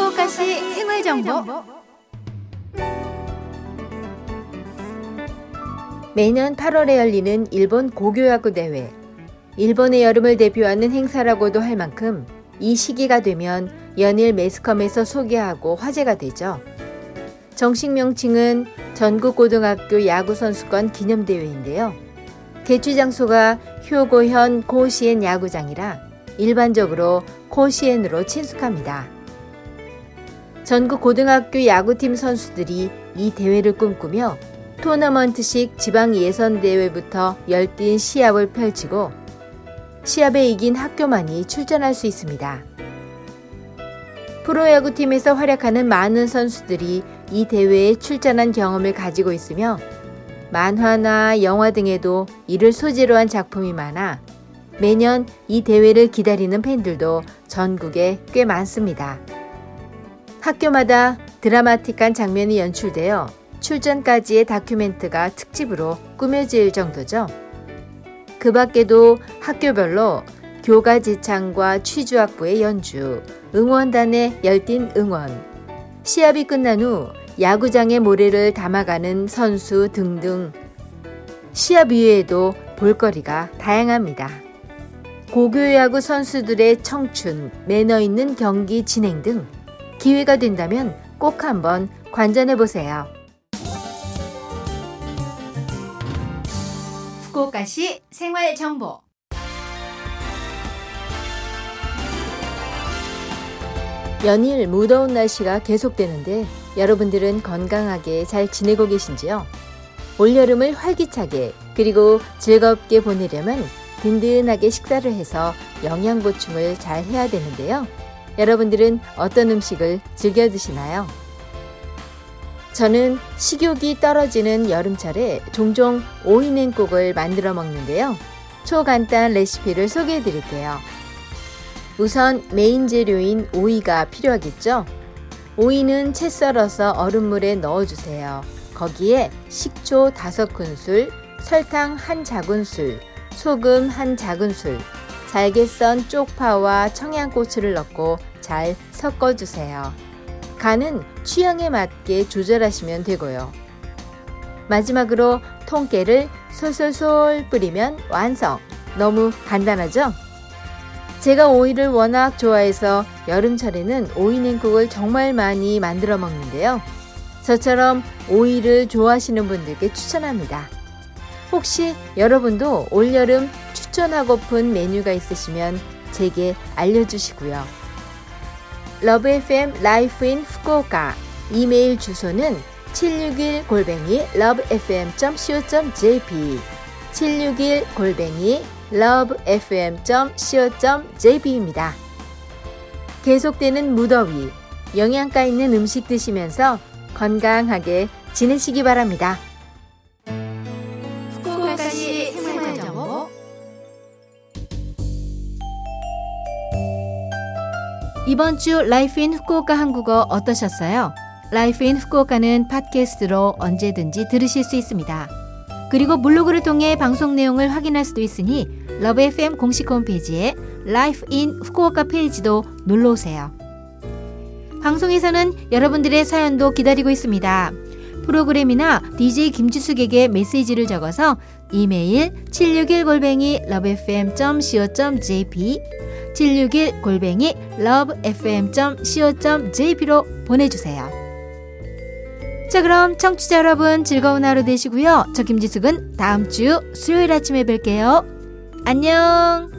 후쿠오카시 생활 정보. 매년 8월에 열리는 일본 고교야구 대회. 일본의 여름을 대표하는 행사라고도 할 만큼 이 시기가 되면 연일 매스컴에서 소개하고 화제가 되죠. 정식 명칭은 전국고등학교 야구선수권 기념대회인데요. 개최 장소가 효고현 고시엔 야구장이라 일반적으로 고시엔으로 친숙합니다. 전국 고등학교 야구팀 선수들이 이 대회를 꿈꾸며 토너먼트식 지방 예선 대회부터 열띤 시합을 펼치고 시합에 이긴 학교만이 출전할 수 있습니다. 프로야구팀에서 활약하는 많은 선수들이 이 대회에 출전한 경험을 가지고 있으며 만화나 영화 등에도 이를 소재로 한 작품이 많아 매년 이 대회를 기다리는 팬들도 전국에 꽤 많습니다. 학교마다 드라마틱한 장면이 연출되어 출전까지의 다큐멘트가 특집으로 꾸며질 정도죠. 그 밖에도 학교별로 교가지창과 취주학부의 연주, 응원단의 열띤 응원, 시합이 끝난 후 야구장의 모래를 담아가는 선수 등등 시합 이외에도 볼거리가 다양합니다. 고교야구 선수들의 청춘, 매너 있는 경기 진행 등 기회가 된다면 꼭 한번 관전해 보세요. 후쿠오카시 생활 정보. 연일 무더운 날씨가 계속되는데 여러분들은 건강하게 잘 지내고 계신지요? 올여름을 활기차게 그리고 즐겁게 보내려면 든든하게 식사를 해서 영양 보충을 잘 해야 되는데요. 여러분들은 어떤 음식을 즐겨 드시나요? 저는 식욕이 떨어지는 여름철에 종종 오이 냉국을 만들어 먹는데요. 초간단 레시피를 소개해 드릴게요. 우선 메인 재료인 오이가 필요하겠죠? 오이는 채 썰어서 얼음물에 넣어주세요. 거기에 식초 5큰술, 설탕 1 작은술, 소금 1 작은술, 잘게 썬 쪽파와 청양고추를 넣고 잘 섞어주세요. 간은 취향에 맞게 조절하시면 되고요. 마지막으로 통깨를 솔솔솔 뿌리면 완성. 너무 간단하죠? 제가 오이를 워낙 좋아해서 여름철에는 오이 냉국을 정말 많이 만들어 먹는데요. 저처럼 오이를 좋아하시는 분들께 추천합니다. 혹시 여러분도 올여름 추천하고픈 메뉴가 있으시면 제게 알려주시고요. 러브FM Life in 후쿠오카 이메일 주소는 761 골뱅이 lovefm.co.jp 761 골뱅이 lovefm.co.jp입니다. 계속되는 무더위, 영양가 있는 음식 드시면서 건강하게 지내시기 바랍니다. 후쿠오카시 생활정보 이번 주 Life in 후쿠오카 한국어 어떠셨어요? Life in 후쿠오카는 팟캐스트로 언제든지 들으실 수 있습니다. 그리고 블로그를 통해 방송 내용을 확인할 수도 있으니 러브 FM 공식 홈페이지에 Life in 후쿠오카 페이지도 놀러 오세요. 방송에서는 여러분들의 사연도 기다리고 있습니다. 프로그램이나 DJ 김지숙에게 메시지를 적어서 이메일 761골뱅이 lovefm.co.jp 761골뱅이 lovefm.co.jp로 보내주세요. 자 그럼 청취자 여러분 즐거운 하루 되시고요. 저 김지숙은 다음 주 수요일 아침에 뵐게요. 안녕